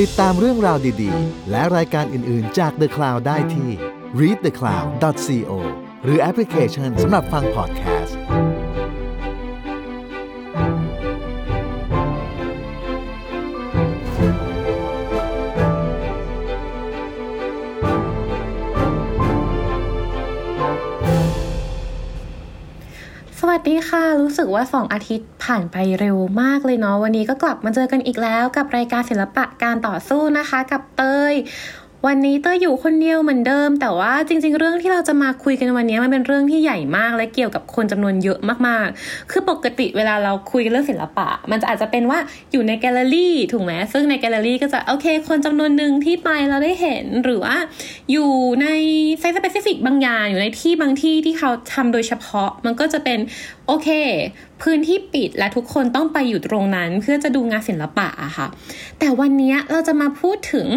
ติดตามเรื่องราวดีๆ และรายการอื่น ๆ จาก The Cloud ได้ที่ readthecloud.co หรือแอปพลิเคชันสำหรับฟังพอดแคสต์สวัสดีค่ะ รู้สึกว่า 2 อาทิตย์ ผ่านไปเร็วมากเลยเนาะวันนี้ก็กลับมาเจอกันอีกแล้วกับรายการศิลปะการต่อสู้นะคะ กับเตย วันนี้เตยอยู่คนเดียวเหมือนเดิม แต่ว่าจริง ๆ เรื่องที่เราจะมาคุยกันวันนี้มันเป็นเรื่องที่ใหญ่มากและเกี่ยวกับคนจำนวนเยอะมากๆ คือปกติเวลาเราคุยกันเรื่องศิลปะ มันจะอาจจะเป็นว่าอยู่ในแกลเลอรี่ถูกไหมซึ่งในแกลเลอรี่ก็จะโอเค คนจำนวนหนึ่งที่ไปเราได้เห็นหรือว่าอยู่ใน site-specific บางอย่างอยู่ในที่บางที่ที่เขาทำโดยเฉพาะมันก็จะเป็นโอเค พื้นที่ปิดและทุกคนต้องไปอยู่ตรงนั้น เพื่อจะดูงานศิลปะอะค่ะ แต่วันนี้เราจะมาพูดถึง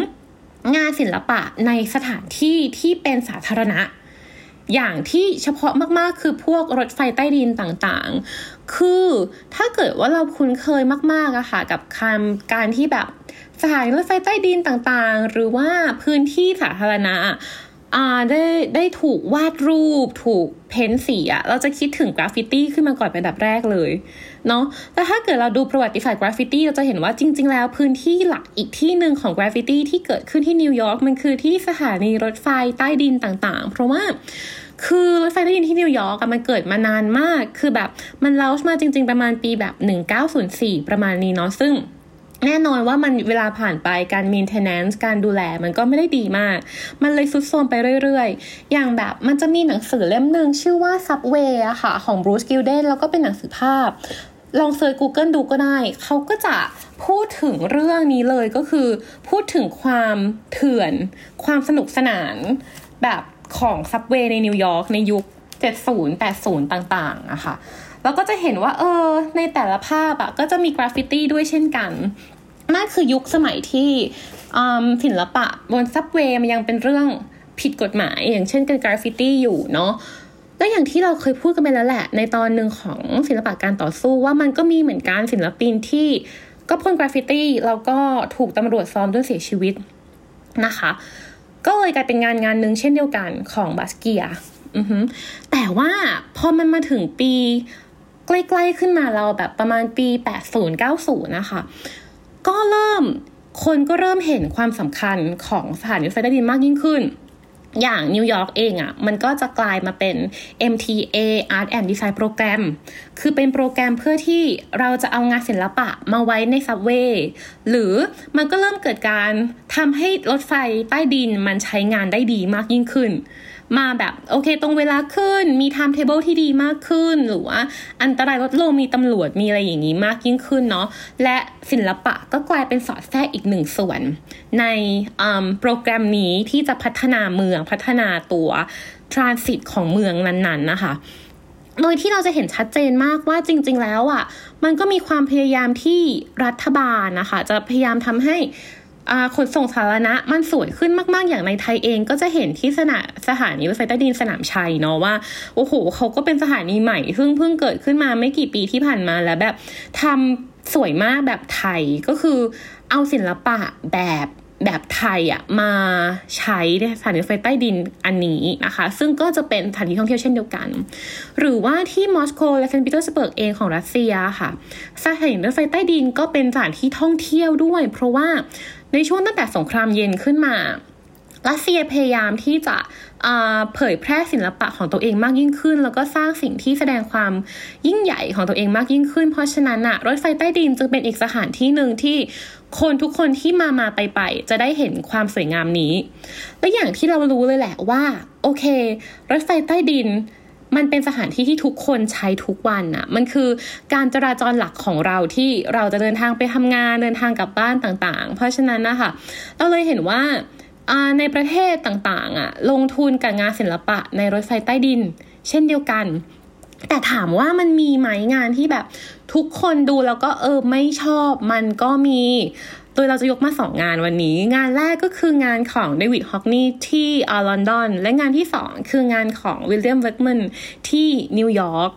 งานศิลปะในสถานที่ที่เป็นสาธารณะ อย่างที่เฉพาะมากๆ คือพวกรถไฟใต้ดินต่างๆ คือถ้าเกิดว่าเราคุ้นเคยมากๆอะค่ะกับคำการที่แบบสถานีรถไฟใต้ดินต่างๆ หรือว่าพื้นที่สาธารณะ ได้ได้ถูกวาดรูป ถูก paint สีอะเราจะคิดถึงกราฟฟิตี้ขึ้นมาก่อนเป็นอันดับแรกเลยเนาะแต่ถ้าเกิดเราดูประวัติศาสตร์กราฟฟิตี้เราจะเห็นว่าจริง ๆ แล้วพื้นที่หลักอีกที่หนึ่งของกราฟฟิตี้ที่เกิดขึ้นที่นิวยอร์กมันคือที่สถานีรถไฟใต้ดินต่างๆ เพราะว่าคือรถไฟใต้ดินที่นิวยอร์กมันเกิดมานานมาก คือแบบมัน launch มาจริง ๆ ประมาณปีแบบ 1904 ประมาณนี้เนาะซึ่ง แน่นอนว่ามันเวลาผ่านไปการ maintenance การดูแลมันก็ไม่ได้ดีมาก มันเลยทรุดโทรมไปเรื่อยๆ อย่างแบบมันจะมีหนังสือเล่มหนึ่งชื่อว่า Subway อะค่ะ ของ Bruce Gilden แล้วก็เป็นหนังสือภาพ ลอง search Google ดูก็ได้ เขาก็จะพูดถึงเรื่องนี้เลยก็คือ พูดถึงความเถื่อน ความสนุกสนานแบบของ subway ในนิวยอร์กในยุค 70 80 ต่างๆอะค่ะ แล้วก็จะเห็นว่าเออในแต่ละภาพอะก็จะมีกราฟฟิตี้ด้วยเช่นกันนั่นคือยุคสมัยที่ศิลปะบน subway มันยังเป็นเรื่องผิดกฎหมาย อย่างเช่นการกราฟฟิตี้อยู่เนาะและอย่างที่เราเคยพูดกันไปแล้วแหละ ในตอนหนึ่งของศิลปะการต่อสู้ว่ามันก็มีเหมือนกันศิลปินที่ก็พ่นกราฟฟิตี้แล้วก็ถูกตำรวจซ้อมจนเสียชีวิตนะคะ ก็เลยกลายเป็นงานงานหนึ่งเช่นเดียวกันของบาสเกียอือฮึแต่ว่าพอมันมาถึงปี ใกล้ๆขึ้นมาเราแบบประมาณปี 80-90 นะคะ ก็เริ่มคนก็เริ่มเห็นความสำคัญของสถานีรถไฟใต้ดินมากยิ่งขึ้น อย่างนิวยอร์กเองอะ่ะ มันก็จะกลายมาเป็น MTA Art and Design Program คือเป็นโปรแกรมเพื่อที่เราจะเอางานศิลปะมาไว้ใน subway หรือมันก็เริ่มเกิดการทำให้รถไฟใต้ดินมันใช้งานได้ดีมากยิ่งขึ้น มาแบบโอเคตรงเวลาขึ้น มี timetable ที่ดีมากขึ้น หรือว่าอันตรายลดลงมีตำรวจมีอะไรอย่างนี้มากยิ่งขึ้นเนาะและศิลปะก็กลายเป็นสอดแทรกอีกหนึ่งส่วน ในโปรแกรมนี้ที่จะพัฒนาเมืองพัฒนาตัวทรานสิตของเมืองนั้นๆนะคะโดยที่เราจะเห็นชัดเจนมากว่าจริง ๆ แล้วอะ มันก็มีความพยายามที่รัฐบาลนะคะ จะพยายามทำให้ ขนส่งสาธารณะมันสวยขึ้นมากๆ อย่างในไทยเองก็จะเห็นที่สนาสถานีรถไฟใต้ดินสนามชัยเนาะว่าโอ้โหเขาก็เป็นสถานีใหม่เพิ่งเพิ่งเกิดขึ้นมาไม่กี่ปีที่ผ่านมาแล้วแบบทำสวยมากแบบไทยก็คือเอาศิลปะแบบแบบไทยอะมาใช้ในสถานีรถไฟใต้ดินอันนี้นะคะ ซึ่งก็จะเป็นสถานที่ท่องเที่ยวเช่นเดียวกัน หรือว่าที่มอสโกและเซนต์ปีเตอร์สเบิร์กเองของรัสเซียค่ะสถานีรถไฟใต้ดินก็เป็นสถานที่ท่องเที่ยวด้วย เพราะว่า ในช่วงตั้งแต่สงครามเย็นขึ้นมารัสเซียพยายามที่จะเผยแพร่ศิลปะของตัวเองมากยิ่งขึ้น แล้วก็สร้างสิ่งที่แสดงความยิ่งใหญ่ของตัวเองมากยิ่งขึ้น เพราะฉะนั้นอะรถไฟใต้ดินจึงเป็นอีกสถานที่หนึ่งที่คนทุกคนที่มามาไปไปจะได้เห็นความสวยงามนี้ และอย่างที่เรารู้เลยแหละว่า โอเค รถไฟใต้ดิน มันเป็นสถานที่ที่ทุกคนใช้ทุกวันอะมันคือการจราจรหลักของเราที่เราจะเดินทางไปทำงานเดินทางกลับบ้านต่างๆ เพราะฉะนั้นนะคะเราเลยเห็นว่าในประเทศต่างๆอะลงทุนกับงานศิลปะในรถไฟใต้ดิน เช่นเดียวกัน แต่ถามว่ามันมีไหมงานที่แบบทุกคนดูแล้วก็เออไม่ชอบมันก็มี โดยเราจะยกมาสองงานวันนี้ งานแรกก็คืองานของ David Hockney ที่อาลอนดอน และงานที่สองคืองานของ William Wegman ที่นิวยอร์ก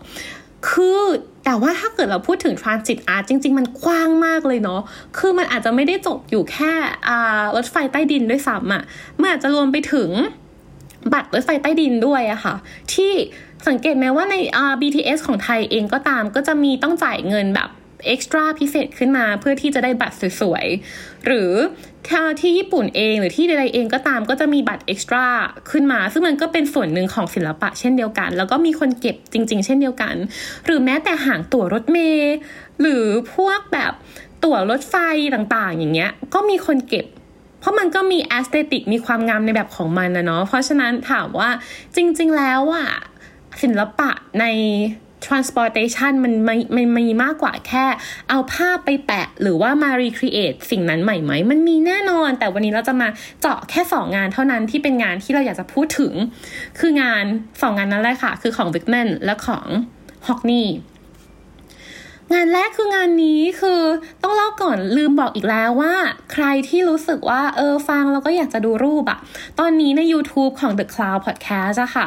คือแต่ว่าถ้าเกิดเราพูดถึง transit art จริง ๆ มันกว้างมากเลยเนาะ คือมันอาจจะไม่ได้จบอยู่แค่รถไฟใต้ดินด้วยซ้ำอะ่ะ มันอาจจะรวมไปถึงบัตรรถไฟใต้ดินด้วยอะค่ะ ที่สังเกตไหมว่าใน BTS ของไทยเองก็ตามก็จะมีต้องจ่ายเงินแบบ เอ็กซ์ตร้าพิเศษขึ้นมาเพื่อที่จะได้บัตรสวยๆ หรือถ้าที่ญี่ปุ่นเองหรือที่ใดๆเองก็ตามก็จะมีบัตรเอ็กซ์ตร้าขึ้นมา ซึ่งมันก็เป็นส่วนหนึ่งของศิลปะเช่นเดียวกัน แล้วก็มีคนเก็บจริง ๆ เช่นเดียวกัน หรือแม้แต่หางตั๋วรถเมล์หรือพวกแบบตั๋วรถไฟต่างๆ อย่างเงี้ยก็มีคนเก็บเพราะมันก็มีแอสเตติกมีความงามในแบบของมันนะเนาะเพราะฉะนั้นถามว่าจริง ๆ แล้วอะศิลปะใน transportation มันมันมันมีมากกว่าแค่ เอาภาพไปแปะ หรือว่ามา recreate สิ่งนั้นใหม่ไหม มันมีแน่นอน แต่วันนี้เราจะมาเจาะแค่สองงานเท่านั้นที่เป็นงานที่เราอยากจะพูดถึง คืองานสองงานนั้นเลยค่ะ คือของ Wickman และของ Hockney งานแรกคืองานนี้คือต้องเล่าก่อนลืมบอกอีกแล้วว่า ใครที่รู้สึกว่าเออฟังแล้วก็อยากจะดูรูปอะตอนนี้ใน YouTube ของ The Cloud Podcast อะค่ะ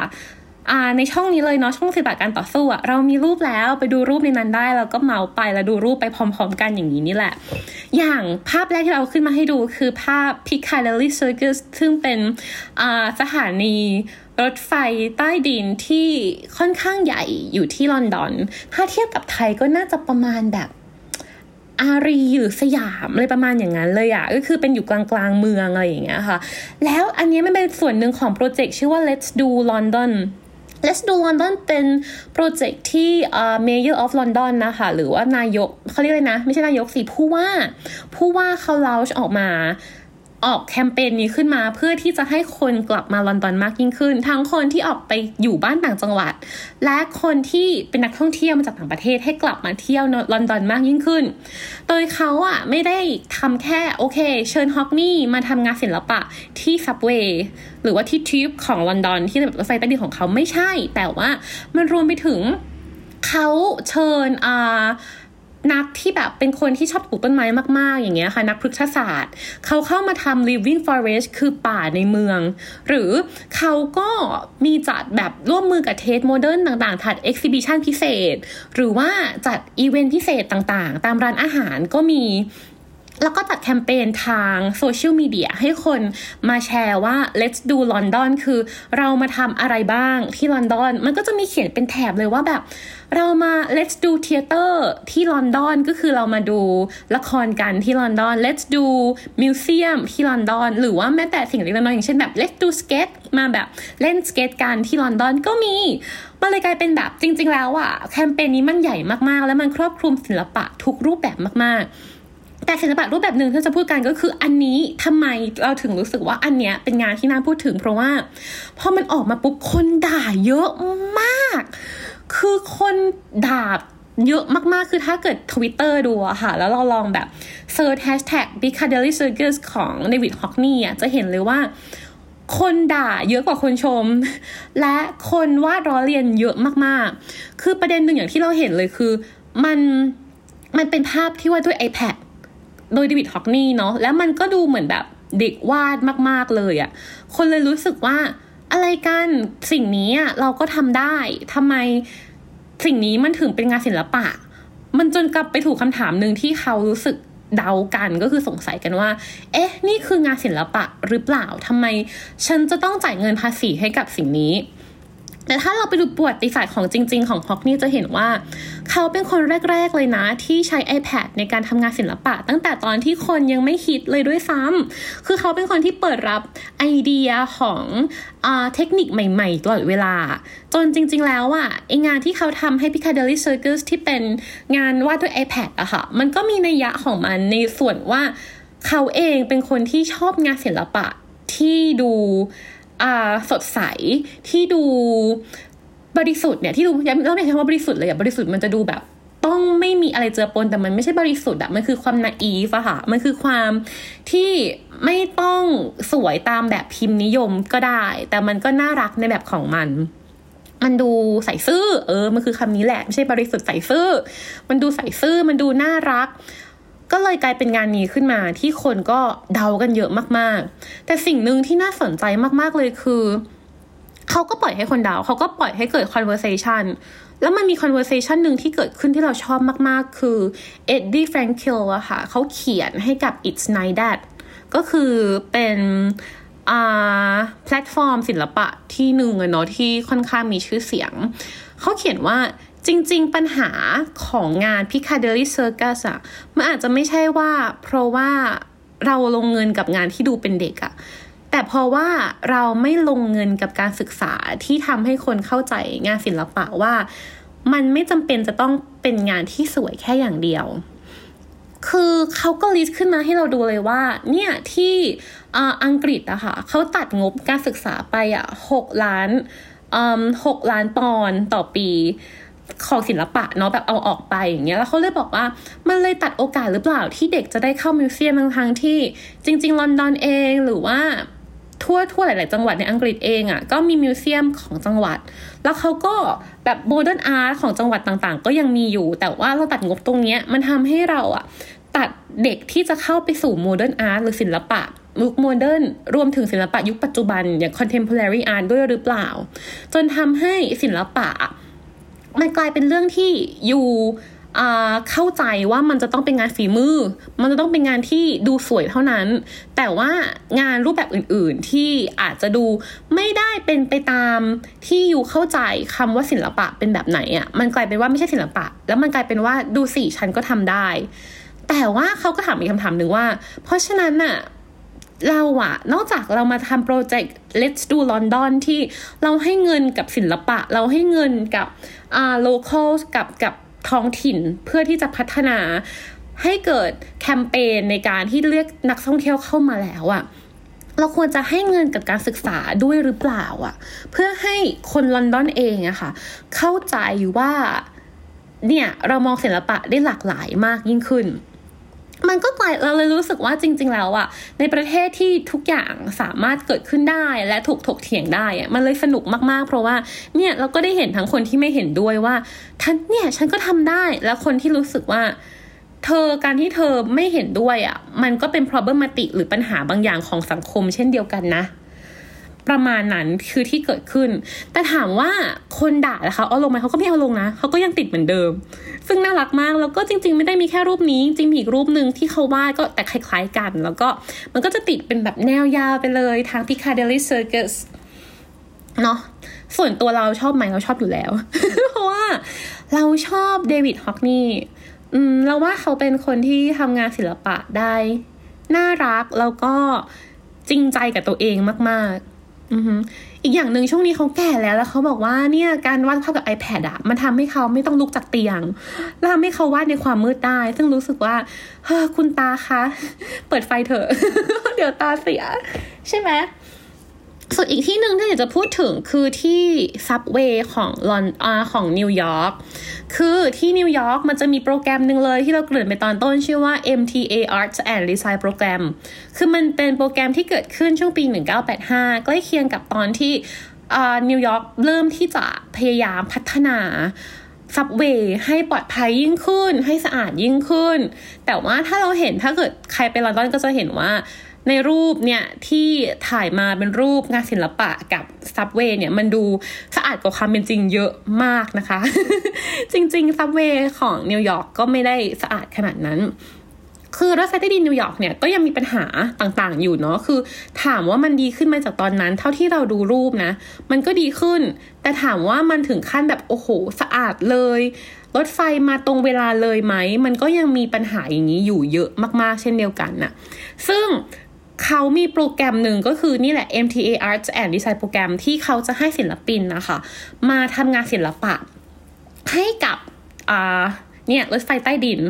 ในช่องนี้เลยเนาะช่องศิลปะการต่อสู้อะเรามีรูปแล้วไปดูรูปในนั้นได้แล้วก็เมาไปแล้วดูรูปไปพร้อม ๆ กันอย่างนี้นี่แหละ อย่างภาพแรกที่เราขึ้นมาให้ดูคือภาพ Piccadilly Circus ซึ่งเป็นสถานีรถไฟใต้ดินที่ค่อนข้างใหญ่อยู่ที่ลอนดอน ถ้าเทียบกับไทยก็น่าจะประมาณแบบอารีหรือสยามอะไรประมาณอย่างนั้นเลยอะก็คือเป็นอยู่กลางกลางเมืองอะไรอย่างเงี้ยค่ะ แล้วอันนี้มันเป็นส่วนหนึ่งของโปรเจกต์ชื่อว่า Let's Do London Let's do London เป็นโปรเจกต์ที่ Mayor of London นะคะหรือว่านายกเขาเรียกเลยนะ ไม่ใช่นายกสิผู้ว่า ผู้ว่าเขาเลาชออกมา ออกแคมเปญนี้ขึ้นมาเพื่อที่จะให้คนกลับมาลอนดอนมากยิ่งขึ้น ทั้งคนที่ออกไปอยู่บ้านต่างจังหวัด และคนที่เป็นนักท่องเที่ยวมาจากต่างประเทศให้กลับมาเที่ยวลอนดอนมากยิ่งขึ้น โดยเขาอะไม่ได้ทำแค่โอเค เชิญฮอกนี่มาทำงานศิลปะที่ซับเวย์หรือว่าที่ทริปของลอนดอนที่รถไฟใต้ดินของเขาไม่ใช่ แต่ว่ามันรวมไปถึงเขาเชิญอ่า นักที่แบบเป็นคนที่ชอบปลูกต้นไม้มาก ๆ อย่างเงี้ยค่ะ นักพฤกษศาสตร์ เขาเข้ามาทำ living forest คือป่าในเมือง หรือเขาก็มีจัดแบบร่วมมือกับ Tate Modern ต่างๆถัด exhibition พิเศษ หรือว่าจัดอีเวนต์พิเศษต่างๆ ตามร้านอาหารก็มี แล้วก็จัดแคมเปญทางโซเชียลมีเดียให้คนมาแชร์ว่า let's do London คือเรามาทำอะไรบ้างที่ลอนดอน มันก็จะมีเขียนเป็นแถบเลยว่าแบบ เรามา let's do theater ที่ลอนดอนก็คือเรามาดูละครกันที่ลอนดอน let's do museum ที่ลอนดอน หรือว่าแม้แต่สิ่งเล็กน้อยอย่างเช่นแบบ let's do skate มาแบบเล่นสเกตกันที่ลอนดอนก็มีมันเลยกลายเป็นแบบจริง ๆ แล้วอะแคมเปญนี้มันใหญ่มากๆ แล้วมันครอบคลุมศิลปะทุกรูปแบบมากๆ แต่ศิลปะรูปแบบหนึ่งที่จะพูดกันก็คืออันนี้ทำไมเราถึงรู้สึกว่าอันเนี้ยเป็นงานที่น่าพูดถึง เพราะว่าพอมันออกมาปุ๊บคนด่าเยอะมาก คือคนด่าเยอะมากๆ คือถ้าเกิดทวิตเตอร์ดูอะค่ะ แล้วเราลองแบบ search แฮชแท็ก Piccadilly Circus ของ David Hockney อะจะเห็นเลยว่า คนด่าเยอะกว่าคนชม และคนวาดล้อเลียนเยอะมากๆ คือประเด็นหนึ่งอย่างที่เราเห็นเลยคือ มันมันเป็นภาพที่วาดด้วย iPad โดย David Hockney เนาะแล้วมันก็ดูเหมือนแบบเด็กวาดมาก ๆ เลยอะ่ะ คนเลยรู้สึกว่าอะไรกันสิ่งนี้อะเราก็ทำได้ทำไมสิ่งนี้มันถึงเป็นงานศิลปะ มันจนกลับไปถูกคำถามหนึ่งที่เขารู้สึกเดากันก็คือสงสัยกันว่า เอ๊ะ นี่คืองานศิลปะหรือเปล่าทำไม ฉันจะต้องจ่ายเงินภาษีให้กับสิ่งนี้ แต่ถ้าเราไปดูประวัติศาสตร์ของจริง ๆ ของฮอกนี่จะเห็นว่า เขาเป็นคนแรก ๆ เลยนะ ที่ใช้ iPad ในการทำงานศิลปะ ตั้งแต่ตอนที่คนยังไม่คิดเลยด้วยซ้ำคือเขาเป็นคนที่เปิดรับไอเดียของอเทคนิคใหม่ ๆ ตลอดเวลา จนจริง ๆ แล้วอะไองานที่เขาทำให้ Piccadilly Circus ที่เป็นงานวาดด้วย iPad อะค่ะ มันก็มีนัยยะของมันในส่วนว่า เขาเองเป็นคนที่ชอบงานศิลปะที่ดู สดใสที่ดูบริสุทธิ์เนี่ยที่ดูย้ำเราไม่ใช่ว่าบริสุทธิ์เลยอะบริสุทธิ์มันจะดูแบบ ต้องไม่มีอะไรเจือปนแต่มันไม่ใช่บริสุทธิ์อะมันคือความนาอีฟอะค่ะมันคือความที่ไม่ต้องสวยตามแบบพิมพ์นิยมก็ได้ แต่มันก็น่ารักในแบบของมัน มันดูใส่ซื่อ เออ มันคือคำนี้แหละ ไม่ใช่บริสุทธิ์ใส่ซื่อ มันดูใส่ซื่อมันดูน่ารัก ก็เลยกลายเป็นงานนี้ขึ้นมาที่คนก็เดากันเยอะมากๆ แต่สิ่งหนึ่งที่น่าสนใจมากๆเลยคือเขาก็ปล่อยให้คนเดาเขาก็ปล่อยให้เกิด conversation แล้วมันมี conversation หนึ่งที่เกิดขึ้นที่เราชอบมากๆ คือ Eddie Frankel อะค่ะเขาเขียนให้กับ It's Night That ก็คือเป็นแพลตฟอร์มศิลปะที่หนึ่งอะเนาะที่ค่อนข้างมีชื่อเสียง เขาเขียนว่า จริง ๆ ปัญหาของงาน Piccadilly Circus อะมันอาจจะไม่ใช่ว่า เพราะว่าเราลงเงินกับงานที่ดูเป็นเด็กอะแต่เพราะว่าเราไม่ลงเงินกับการศึกษาที่ทำให้คนเข้าใจงานศิลปะว่า มันไม่จำเป็นจะต้องเป็นงานที่สวยแค่อย่างเดียว คือเขาก็ list ขึ้นมาให้เราดูเลยว่า เนี่ยที่อังกฤษอะค่ะเขาตัดงบการศึกษาไปอะหกล้านหกล้านปอนด์ต่อปี ของศิลปะเนาะแบบเอาออกไปอย่างเงี้ยแล้วเขาเลยบอกว่ามันเลยตัดโอกาสหรือเปล่าที่เด็กจะได้เข้า museum ทั้งที่ จริง ๆ ลอนดอนเองหรือว่าทั่วทั่วหลาย ๆ จังหวัดในอังกฤษเองอะ่ะก็มี museum ของจังหวัด แล้วเขาก็แบบ modern art ของจังหวัดต่างๆ ก็ยังมีอยู่ แต่ว่าเราตัดงบตรงเนี้ยมันทำให้เราอะ่ะตัดเด็กที่จะเข้าไปสู่ modern art หรือศิลปะยุค modern รวมถึงศิลปะยุคปัจจุบันอย่าง contemporary art ด้วยหรือเปล่า จนทำให้ศิลปะ มันกลายเป็นเรื่องที่อยู่เข้าใจว่ามันจะต้องเป็นงานฝีมือ มันจะต้องเป็นงานที่ดูสวยเท่านั้น แต่ว่างานรูปแบบอื่น ๆ ที่อาจจะดูไม่ได้เป็นไปตามที่อยู่เข้าใจคำว่าศิลปะเป็นแบบไหนอะ่ะ มันกลายเป็นว่าไม่ใช่ศิลปะ แล้วมันกลายเป็นว่าดูสิฉันก็ทำได้ แต่ว่าเขาก็ถามอีกคำถามหนึ่งว่า เพราะฉะนั้นน่ะ เราอะนอกจากเรามาทำโปรเจกต์ Let's do London ที่เราให้เงินกับศิลปะ เราให้เงินกับอ่า local กับกับท้องถิ่นเพื่อที่จะพัฒนาให้เกิดแคมเปญในการที่เรียกนักท่องเที่ยวเข้ามาแล้วอะเราควรจะให้เงินกับการศึกษาด้วยหรือเปล่าอะเพื่อให้คนลอนดอนเองอะค่ะ เข้าใจว่าเนี่ยเรามองศิลปะได้หลากหลายมากยิ่งขึ้น มันก็กลายเราเลยรู้สึกว่าจริง ๆ แล้วอะในประเทศที่ทุกอย่างสามารถเกิดขึ้นได้และถูกถกเถียงได้อะมันเลยสนุกมากๆ เพราะว่าเนี่ยเราก็ได้เห็นทั้งคนที่ไม่เห็นด้วยว่าท่านเนี่ยฉันก็ทำได้แล้วคนที่รู้สึกว่า เธอการที่เธอไม่เห็นด้วยอะมันก็เป็น problematic หรือปัญหาบางอย่างของสังคมเช่นเดียวกันนะ ประมาณนั้นคือที่เกิดขึ้น แต่ถามว่าคนด่านะคะเอาลงไหมเขาก็ไม่เอาลงนะเขาก็ยังติดเหมือนเดิม ซึ่งน่ารักมากแล้วก็จริง ๆ ไม่ได้มีแค่รูปนี้ จริงมีอีกรูปหนึ่งที่เขาวาดก็แต่คล้ายๆกัน แล้วก็มันก็จะติดเป็นแบบแนวยาวไปเลยทาง Piccadilly Circus เนาะส่วนตัวเราชอบไหมเราชอบอยู่แล้ว เพราะว่าเราชอบเดวิดฮอกนี่อืมเราว่าเขาเป็นคนที่ทำงานศิลปะได้ น่ารักแล้วก็จริงใจกับตัวเองมาก อีกอย่างหนึ่งช่วงนี้เขาแก่แล้วแล้วเขาบอกว่าเนี่ยการวาดภาพกับ iPad อะมันทำให้เขาไม่ต้องลุกจากเตียงแล้วทำให้เขาวาดในความมืดได้ ซึ่งรู้สึกว่าเฮ้คุณตาคะ เปิดไฟเถอะ เดี๋ยวตาเสีย ใช่ไหม ส่วนอีกที่หนึ่งที่อยากจะพูดถึงคือที่ subway ของลอนอาของนิวยอร์ก คือที่นิวยอร์กมันจะมีโปรแกรมหนึ่งเลยที่เราเกริ่นไปตอนต้นชื่อว่า MTA Arts and Design Program คือมันเป็นโปรแกรมที่เกิดขึ้นช่วงปี 1985 ใกล้เคียงกับตอนที่นิวยอร์กเริ่มที่จะพยายามพัฒนาsubway ให้ปลอดภัยยิ่งขึ้น ให้สะอาดยิ่งขึ้น แต่ว่าถ้าเราเห็นถ้าเกิดใครไปลอนดอนก็จะเห็นว่า ในรูปเนี่ยที่ถ่ายมาเป็นรูปงานศิลปะกับ subway เนี่ยมันดูสะอาดกว่าความเป็นจริงเยอะมากนะคะ จริงๆ subway ของนิวยอร์กก็ไม่ได้สะอาดขนาดนั้นคือรถไฟใต้ดินนิวยอร์กเนี่ยก็ยังมีปัญหาต่างๆอยู่เนาะคือ ถามว่ามันดีขึ้นมาจากตอนนั้น เท่าที่เราดูรูปนะ มันก็ดีขึ้น แต่ถามว่ามันถึงขั้นแบบโอ้โหสะอาดเลย รถไฟมาตรงเวลาเลยไหม มันก็ยังมีปัญหาอย่างนี้อยู่เยอะมากๆ เช่นเดียวกันนะ่ะซึ่ง เขามีโปรแกรมหนึ่งก็คือนี่แหละ MTA Arts and Design โปรแกรมที่เขาจะให้ศิลปินนะคะ มาทำงานศิลปะ ให้กับเนี่ยรถไฟใต้ดิน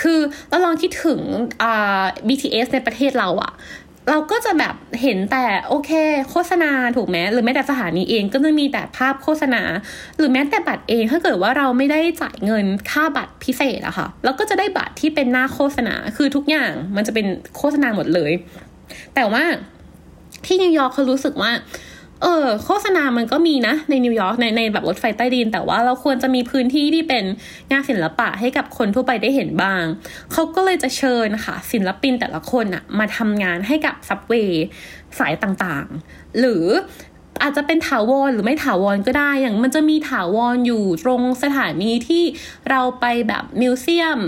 คือเราลองคิดถึง BTS ในประเทศเราอะเราก็จะแบบเห็นแต่โอเค โฆษณาถูกไหมหรือแม้แต่สถานีเองก็จะมีแต่ภาพโฆษณา หรือแม้แต่บัตรเองถ้าเกิดว่าเราไม่ได้จ่ายเงินค่าบัตรพิเศษอะค่ะเราก็จะได้บัตรที่เป็นหน้าโฆษณาคือทุกอย่างมันจะเป็นโฆษณาหมดเลย แต่ว่าที่นิวยอร์กเขารู้สึกว่า เออโฆษณามันก็มีนะในนิวยอร์กในในแบบรถไฟใต้ดิน แต่ว่าเราควรจะมีพื้นที่ที่เป็นงานศิลปะให้กับคนทั่วไปได้เห็นบ้าง เขาก็เลยจะเชิญค่ะ ศิลปินแต่ละคนอะมาทำงานให้กับซับเวย์สายต่างๆ หรืออาจจะเป็นถาวรหรือไม่ถาวรก็ได้ อย่างมันจะมีถาวรอยู่ตรงสถานีที่เราไปแบบมิวเซียม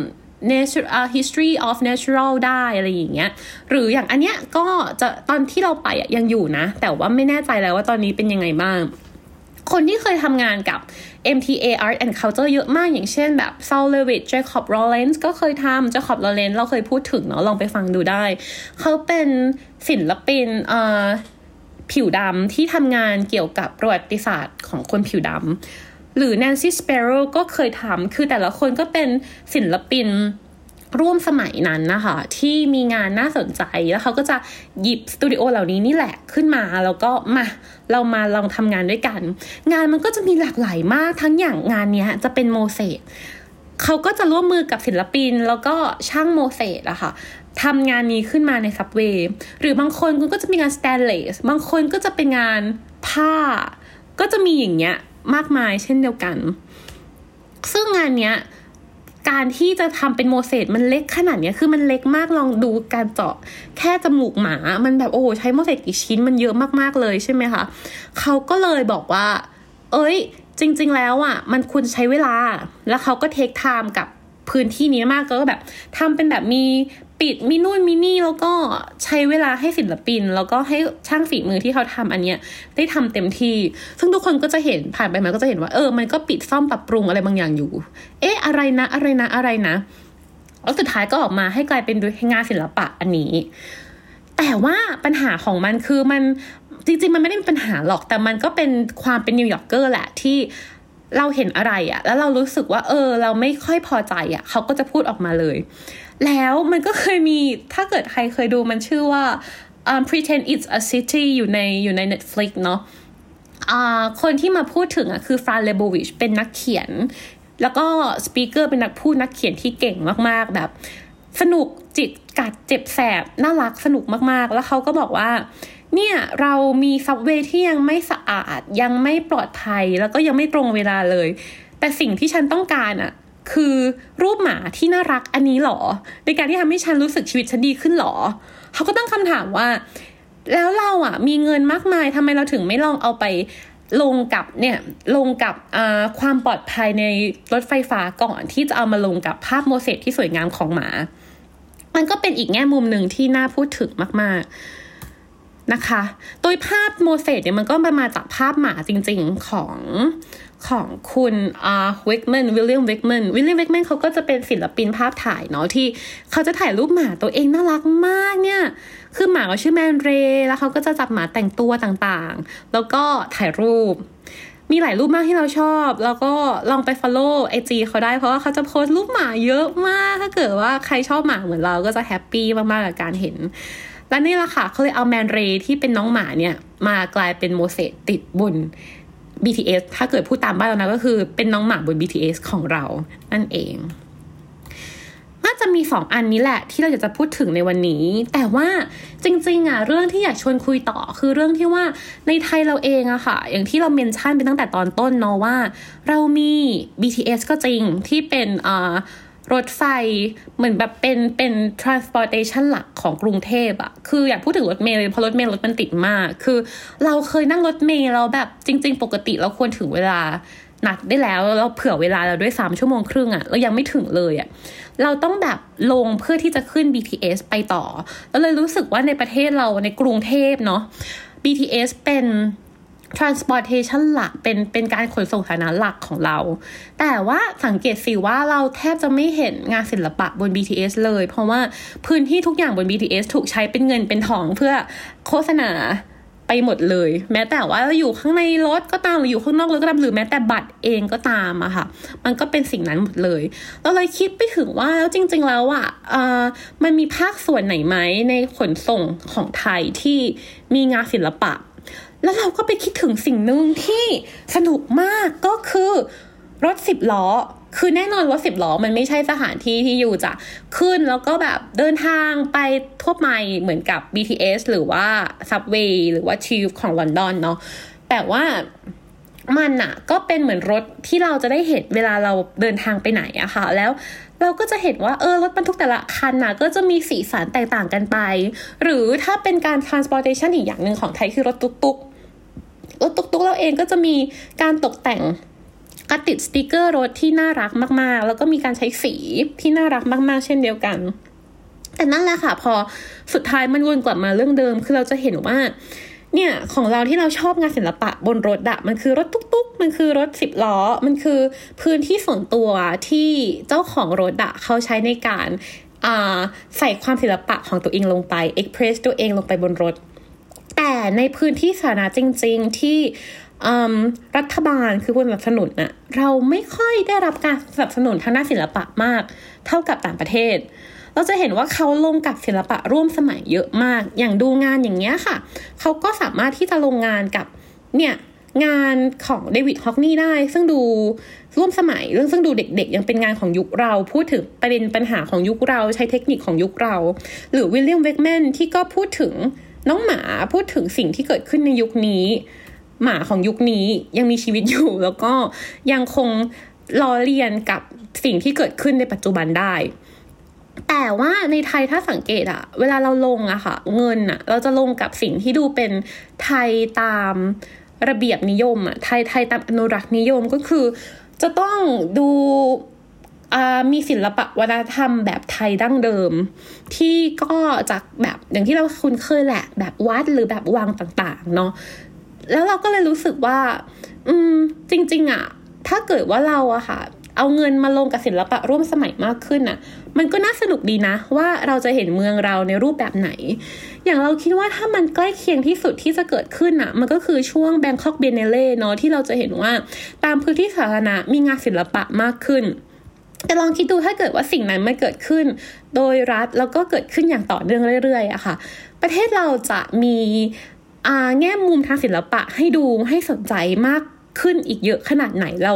nature uh, history of natural ได้อะไรอย่างเงี้ย หรืออย่างอันเนี้ยก็จะตอนที่เราไปอะยังอยู่นะ แต่ว่าไม่แน่ใจแล้วว่าตอนนี้เป็นยังไงบ้าง คนที่เคยทำงานกับ MTA Art and Culture เยอะมากอย่างเช่นแบบ Saul Levitt Jacob Lawrence ก็เคยทำ Jacob Lawrence เราเคยพูดถึงเนาะลองไปฟังดูได้ เขาเป็นศิลปินอ่อผิวดำที่ทำงานเกี่ยวกับประวัติศาสตร์ของคนผิวดำ หรือ Nancy Sparrow ก็เคยทำคือแต่ละคนก็เป็นศิลปินร่วมสมัยนั้นนะคะที่มีงานน่าสนใจแล้วเขาก็จะหยิบสตูดิโอเหล่านี้นี่แหละขึ้นมาแล้วก็มาเรามาลองทำงานด้วยกัน งานมันก็จะมีหลากหลายมากทั้งอย่างงานนี้จะเป็นโมเสสเขาก็จะร่วมมือกับศิลปินแล้วก็ช่างโมเสสอะค่ะทำงานนี้ขึ้นมาในซับเวย์หรือบางคนก็จะมีงานสแตนเลสบางคนก็จะเป็นงานผ้า ก็จะมีอย่างเงี้ย มากมายเช่นเดียวกัน ซึ่งงานเนี้ยการที่จะทำเป็นโมเสสมันเล็กขนาดเนี้ยคือมันเล็กมากลองดูการเจาะแค่จมูกหมา มันแบบโอ้ใช้โมเสสกี่ชิ้นมันเยอะมากๆเลยใช่ไหมคะเขาก็เลยบอกว่า เอ้ย จริง ๆ แล้วอะ มันควรใช้เวลา แล้วเขาก็เทคไทม์กับ พื้นที่นี้มากก็แบบทำเป็นแบบมีปิดมีนู่นมีนี่แล้วก็ใช้เวลาให้ศิลปิน แล้วก็ให้ช่างฝีมือที่เขาทำอันเนี้ยได้ทำเต็มที่ ซึ่งทุกคนก็จะเห็นผ่านไปมันก็จะเห็นว่าเออมันก็ปิดซ่อมปรับปรุงอะไรบางอย่างอยู่ เอ๊ะอะไรนะอะไรนะอะไรนะแล้วสุดท้ายก็ออกมาให้กลายเป็นงานศิลปะอันนี้ แต่ว่าปัญหาของมันคือมันจริงๆ มันไม่ได้มีปัญหาหรอกแต่มันก็เป็นความเป็น New Yorker แหละที่ เราเห็นอะไรอะแล้วเรารู้สึกว่า เออ เราไม่ค่อยพอใจอะเขาก็จะพูดออกมาเลย แล้วมันก็เคยมีถ้าเกิดใครเคยดูมันชื่อว่า um, pretend it's a city อยู่ในอยู่ใน Netflix เนาะคนที่มาพูดถึงอะคือ Fran Lebowitz เป็นนักเขียน แล้วก็สปีกเกอร์เป็นนักพูดนักเขียนที่เก่งมากๆ แบบ สนุกจิตกัดเจ็บแสบ น่ารักสนุกมากๆ แล้วเขาก็บอกว่า เนี่ยเรามีซับเวย์ที่ยังไม่สะอาด ยังไม่ปลอดภัยแล้วก็ยังไม่ตรงเวลาเลย แต่สิ่งที่ฉันต้องการอะคือรูปหมาที่น่ารักอันนี้หรอ ในการที่ทำให้ฉันรู้สึกชีวิตฉันดีขึ้นหรอ เขาก็ตั้งคำถามว่า แล้วเราอะมีเงินมากมายทำไมเราถึงไม่ลองเอาไปลงกับเนี่ยลงกับความปลอดภัยในรถไฟฟ้าก่อนที่จะเอามาลงกับภาพโมเสสที่สวยงามของหมา มันก็เป็นอีกแง่มุมหนึ่งที่น่าพูดถึงมาก ๆ นะคะ โดยภาพโมเสสเนี่ยมันก็มาจากภาพหมาจริงๆของของคุณอาวิกแมนวิลเลียมวิกแมนวิลเลียมวิกแมนเขาก็จะเป็นศิลปินภาพถ่ายเนาะที่เขาจะถ่ายรูปหมาตัวเองน่ารักมากเนี่ย คือหมาเขาชื่อ Man Ray แล้วเขาก็จะจับหมาแต่งตัวต่างๆ แล้วก็ถ่ายรูป มีหลายรูปมากที่เราชอบ แล้วก็ลองไป follow ไอจีเขาได้เพราะว่าเขาจะโพสต์รูปหมาเยอะมาก ถ้าเกิดว่าใครชอบหมาเหมือนเราก็จะ happy มากๆกับการเห็น และนี่แหละค่ะเขาเลยเอา Man Ray ที่เป็นน้องหมาเนี่ย มากลายเป็นโมเสกติดบน BTS ถ้าเกิดพูดตามบ้านเรานะก็คือเป็นน้องหมาบน BTS ของเรานั่นเอง น่าจะมีสองอันนี้แหละ ที่เราอยากจะพูดถึงในวันนี้ แต่ว่าจริงๆอะเรื่องที่อยากชวนคุยต่อคือเรื่องที่ว่าในไทยเราเองอะค่ะ อย่างที่เราเมนชั่นไปตั้งแต่ตอนต้นเนาะว่า เรามี BTS ก็จริงที่เป็นอ่า รถไฟเหมือนแบบเป็นเป็น transportation หลักของกรุงเทพอะคืออยากพูดถึงรถเมล์เพราะรถเมล์รถมันติดมาก คือ เราเคยนั่งรถเมล์เราแบบจริง ๆ ปกติเราควรถึงเวลานัดได้แล้วเราเผื่อเวลาเราด้วยสามชั่วโมงครึ่งอะเรายังไม่ถึงเลยอะเราต้องแบบลงเพื่อที่จะขึ้น BTS ไปต่อ แล้วเลยรู้สึกว่าในประเทศเราในกรุงเทพเนาะ BTS เป็น transportation หลักเป็นเป็นการขนส่งสาธารณะหลักของเรา แต่ว่าสังเกตสิว่าเราแทบจะไม่เห็นงานศิลปะบน BTS เลย เพราะว่าพื้นที่ทุกอย่างบน BTS ถูกใช้เป็นเงินเป็นทองเพื่อโฆษณาไปหมดเลย แม้แต่ว่าเราอยู่ข้างในรถก็ตามหรืออยู่ข้างนอกรถก็ตามหรือแม้แต่บัตรเองก็ตามอะค่ะ มันก็เป็นสิ่งนั้นหมดเลยเราเลยคิดไปถึงว่าแล้วจริง ๆ แล้วอะเอ่อมันมีภาคส่วนไหนไหมในขนส่งของไทยที่มีงานศิลปะ แล้วเราก็ไปคิดถึงสิ่งหนึ่งที่สนุกมากก็คือรถสิบล้อ คือแน่นอนรถสิบล้อมันไม่ใช่สถานที่ที่อยู่จะขึ้นแล้วก็แบบเดินทางไปทั่วไปเหมือนกับ BTS หรือว่า Subway หรือว่า Tube ของลอนดอนเนาะแต่ว่ามันอะก็เป็นเหมือนรถที่เราจะได้เห็นเวลาเราเดินทางไปไหนอะค่ะ แล้วเราก็จะเห็นว่าเออรถบรรทุกแต่ละคันนะก็จะมีสีสันแตกต่างกันไป หรือถ้าเป็นการ transportation อีกอย่างหนึ่งของไทยคือรถตุ๊ก รถตุ๊กๆเราเองก็จะมีการตกแต่งกระติดสติกเกอร์รถที่น่ารักมากๆ แล้วก็มีการใช้สีที่น่ารักมาก ๆ เช่นเดียวกัน แต่นั่นแหละค่ะ พอสุดท้ายมันวนกลับมาเรื่องเดิม คือเราจะเห็นว่า เนี่ยของเราที่เราชอบงานศิลปะบนรถอะมันคือรถตุ๊กๆ มันคือรถสิบล้อ มันคือพื้นที่ส่วนตัวที่เจ้าของรถอะเขาใช้ในการใส่ความศิลปะของตัวเองลงไปเอ็กเพรสตัวเองลงไปบนรถ แต่ในพื้นที่สาธารณะจริง ๆ ที่รัฐบาลคือผู้สนับสนุนน่ะเราไม่ค่อยได้รับการสนับสนุนทางด้านศิลปะมาก เท่ากับต่างประเทศ เราจะเห็นว่าเขาลงกับศิลปะร่วมสมัยเยอะมาก อย่างดูงานอย่างเงี้ยค่ะ เขาก็สามารถที่จะลงงานกับเนี่ยงานของเดวิดฮอกนี่ได้ ซึ่งดูร่วมสมัยเรื่องซึ่งดูเด็กๆ ยังเป็นงานของยุคเรา พูดถึงประเด็นปัญหาของยุคเราใช้เทคนิคของยุคเรา หรือวิลเลียมเวกแมนที่ก็พูดถึง น้องหมาพูดถึงสิ่งที่เกิดขึ้นในยุคนี้ หมาของยุคนี้ยังมีชีวิตอยู่ แล้วก็ยังคงล้อเลียนกับสิ่งที่เกิดขึ้นในปัจจุบันได้ แต่ว่าในไทยถ้าสังเกตอะเวลาเราลงอะค่ะ เงินอะเราจะลงกับสิ่งที่ดูเป็นไทยตามระเบียบนิยมอะไทยไทยตามอนุรักษ์นิยมก็คือ จะต้องดู มีศิลปะวัฒนธรรมแบบไทยดั้งเดิม ที่ก็จากแบบอย่างที่เราคุ้นเคยแหละ แบบวัดหรือแบบวังต่างๆเนาะแล้วเราก็เลยรู้สึกว่า อืม จริง ๆอะถ้าเกิดว่าเราอะค่ะ เอาเงินมาลงกับศิลปะร่วมสมัยมากขึ้นอะมันก็น่าสนุกดีนะ ว่าเราจะเห็นเมืองเราในรูปแบบไหน อย่างเราคิดว่าถ้ามันใกล้เคียงที่สุดที่จะเกิดขึ้นอะมันก็คือช่วงแบงคอกเบเนเล่เนาะที่เราจะเห็นว่า ตามพื้นที่สาธารณะมีงานศิลปะมากขึ้น แต่ลองคิดดูถ้าเกิดว่าสิ่งนั้นมันเกิดขึ้น โดยรัฐแล้วก็เกิดขึ้นอย่างต่อเนื่องเรื่อยๆอะค่ะ ประเทศเราจะมีแง่มุมทางศิลปะให้ดูให้สนใจมากขึ้นอีกเยอะขนาดไหนเรา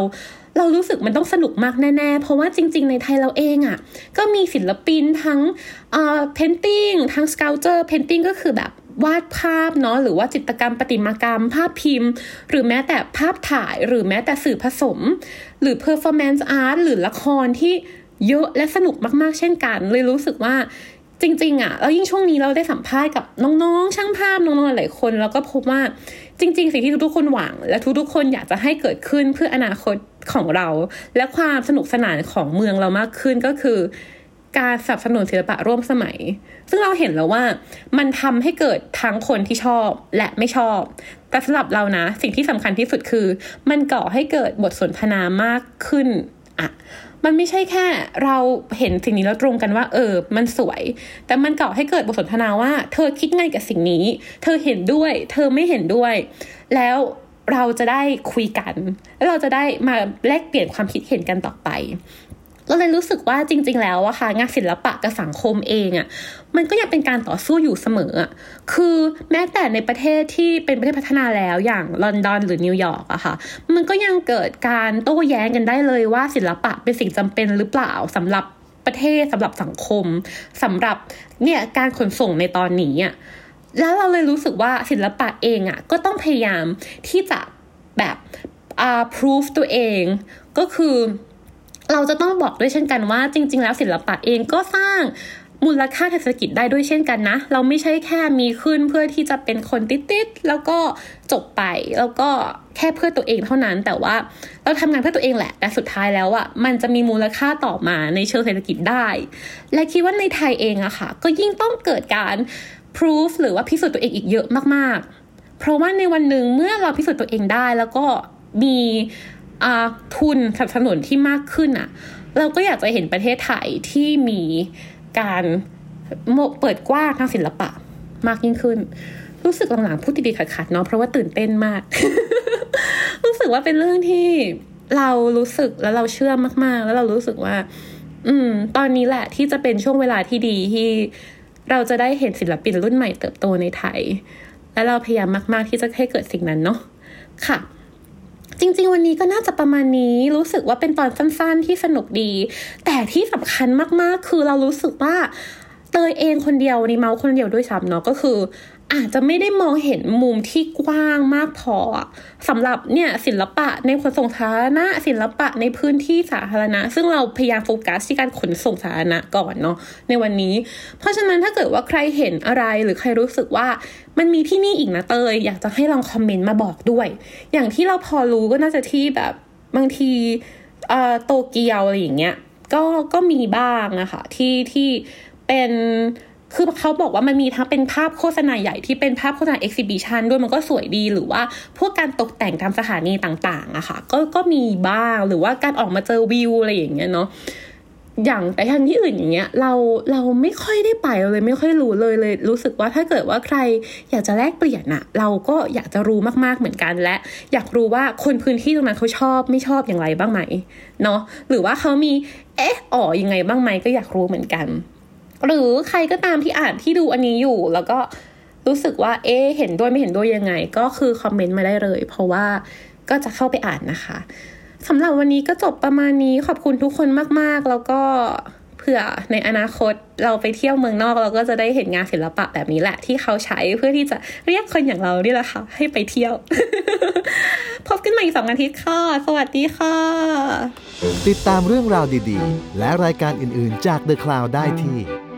เรารู้สึกมันต้องสนุกมากแน่ๆ เพราะว่าจริง ๆ ในไทยเราเองอะ่ะก็มีศิลปินทั้งเอ่อ painting ทั้ง sculpture painting ก็คือแบบ วาดภาพเนาะหรือว่าจิตรกรรม ประติมากรรม ภาพพิมพ์ หรือแม้แต่ภาพถ่ายหรือแม้แต่สื่อผสม หรือ performance art หรือละครที่เยอะและสนุกมากๆ เช่นกัน เลยรู้สึกว่าจริง ๆอะแล้วยิ่งช่วงนี้เราได้สัมภาษณ์กับน้องๆ ช่างภาพน้องๆ หลายคน แล้วก็พบว่าจริง ๆ สิ่งที่ทุกๆคนหวัง และทุกๆคนอยากจะให้เกิดขึ้นเพื่ออนาคตของเรา และความสนุกสนานของเมืองเรามากขึ้นก็คือ การสนับสนุนศิลปะร่วมสมัย ซึ่งเราเห็นแล้วว่ามันทำให้เกิดทั้งคนที่ชอบและไม่ชอบ แต่สำหรับเรานะ สิ่งที่สำคัญที่สุดคือ มันก่อให้เกิดบทสนทนามากขึ้นอะมันไม่ใช่แค่เราเห็นสิ่งนี้แล้วตรงกันว่า เออ มันสวย แต่มันก่อให้เกิดบทสนทนาว่า เธอคิดไงกับสิ่งนี้ เธอเห็นด้วย เธอไม่เห็นด้วย แล้วเราจะได้คุยกัน แล้วเราจะได้มาแลกเปลี่ยนความคิดเห็นกันต่อไป ก็เลยรู้สึกว่าจริง ๆ แล้วอะค่ะ งานศิลปะกับสังคมเองอะมันก็ยังเป็นการต่อสู้อยู่เสมออะคือแม้แต่ในประเทศที่เป็นประเทศพัฒนาแล้วอย่างลอนดอนหรือนิวยอร์กอะค่ะ มันก็ยังเกิดการโต้แย้งกันได้เลยว่าศิลปะเป็นสิ่งจำเป็นหรือเปล่าสำหรับประเทศสำหรับสังคมสำหรับเนี่ยการขนส่งในตอนนี้อะแล้วเราเลยรู้สึกว่าศิลปะเองอะก็ต้องพยายามที่จะแบบอ่า proof ตัวเอง ก็คือ เราจะต้องบอกด้วยเช่นกันว่าจริง ๆ แล้วศิลปะเองก็สร้างมูลค่าทางเศรษฐกิจได้ด้วยเช่นกันนะ เราไม่ใช่แค่มีขึ้นเพื่อที่จะเป็นคนติดๆแล้วก็จบไปแล้วก็แค่เพื่อตัวเองเท่านั้น แต่ว่าเราทำงานเพื่อตัวเองแหละ แต่สุดท้ายแล้วอะ่ะมันจะมีมูลค่าต่อมาในเชิงเศรษฐกิจได้ และคิดว่าในไทยเองอะค่ะ ก็ยิ่งต้องเกิดการ proof หรือว่าพิสูจน์ตัวเองอีกเยอะมากๆ เพราะว่าในวันหนึ่งเมื่อเราพิสูจน์ตัวเองได้แล้วก็มี ทุนสนับสนุนที่มากขึ้นอะเราก็อยากจะเห็นประเทศไทยที่มีการเปิดกว้างทางศิลปะมากยิ่งขึ้น รู้สึกหลังๆพูดติดๆขัดๆเนาะเพราะว่าตื่นเต้นมาก รู้สึกว่าเป็นเรื่องที่เรารู้สึกแล้วเราเชื่อมากๆ แล้วเรารู้สึกว่า อืม ตอนนี้แหละที่จะเป็นช่วงเวลาที่ดีที่เราจะได้เห็นศิลปินรุ่นใหม่เติบโตในไทย และเราพยายามมาก ๆ ที่จะให้เกิดสิ่งนั้นเนาะค่ะ จริง ๆ วันนี้ก็น่าจะประมาณนี้รู้สึกว่าเป็นตอนสั้นๆที่สนุกดี แต่ที่สำคัญมากๆ คือเรารู้สึกว่าเตยเองคนเดียวนี่เมาคนเดียวด้วยซ้ำเนาะก็คือ อาจจะไม่ได้มองเห็นมุมที่กว้างมากพอสำหรับเนี่ยศิลปะในขนส่งสาธารณะศิลปะในพื้นที่สาธารณะ ซึ่งเราพยายามโฟกัสที่การขนส่งสาธารณะก่อนเนาะในวันนี้ เพราะฉะนั้นถ้าเกิดว่าใครเห็นอะไรหรือใครรู้สึกว่ามันมีที่นี่อีกนะเตย อยากจะให้ลองคอมเมนต์มาบอกด้วย อย่างที่เราพอรู้ก็น่าจะที่แบบบางทีเอ่อโตเกียวอะไรอย่างเงี้ยก็ก็มีบ้างนะคะที่ที่เป็น คือเขาบอกว่ามันมีทั้งเป็นภาพโฆษณาใหญ่ที่เป็นภาพโฆษณาเอ็กซิบิชันด้วยมันก็สวยดีหรือว่าพวกการตกแต่งตามสถานีต่างๆอะค่ะก็ก็มีบ้างหรือว่าการออกมาเจอวิวอะไรอย่างเงี้ยเนาะอย่างแต่ทางที่อื่นอย่างเงี้ยเราเราไม่ค่อยได้ไปเลยไม่ค่อยรู้เลยเลย รู้สึกว่าถ้าเกิดว่าใครอยากจะแลกเปลี่ยนอะเราก็อยากจะรู้มากๆเหมือนกันและ อยากรู้ว่าคนพื้นที่ตรงนั้นเขาชอบไม่ชอบอย่างไรบ้างไหมเนาะหรือว่าเขามีเอ๊ะอ๋อยังไงบ้างไหมก็อยากรู้เหมือนกัน หรือใครก็ตามที่อ่านที่ดูอันนี้อยู่ แล้วก็รู้สึกว่า เอ๊เห็นด้วยไม่เห็นด้วยยังไง ก็คือคอมเมนต์มาได้เลย เพราะว่าก็จะเข้าไปอ่านนะคะสำหรับวันนี้ก็จบประมาณนี้ขอบคุณทุกคนมาก ๆ แล้วก็เผื่อในอนาคตเราไปเที่ยวเมืองนอกเราก็จะได้เห็นงานศิลปะแบบนี้แหละ ที่เขาใช้เพื่อที่จะเรียกคนอย่างเรานี่แหละค่ะให้ไปเที่ยว พบกันใหม่อีกสองอาทิตย์ค่ะ สวัสดีค่ะ ติดตามเรื่องราวดีๆ และรายการอื่นๆจาก The Cloud ได้ที่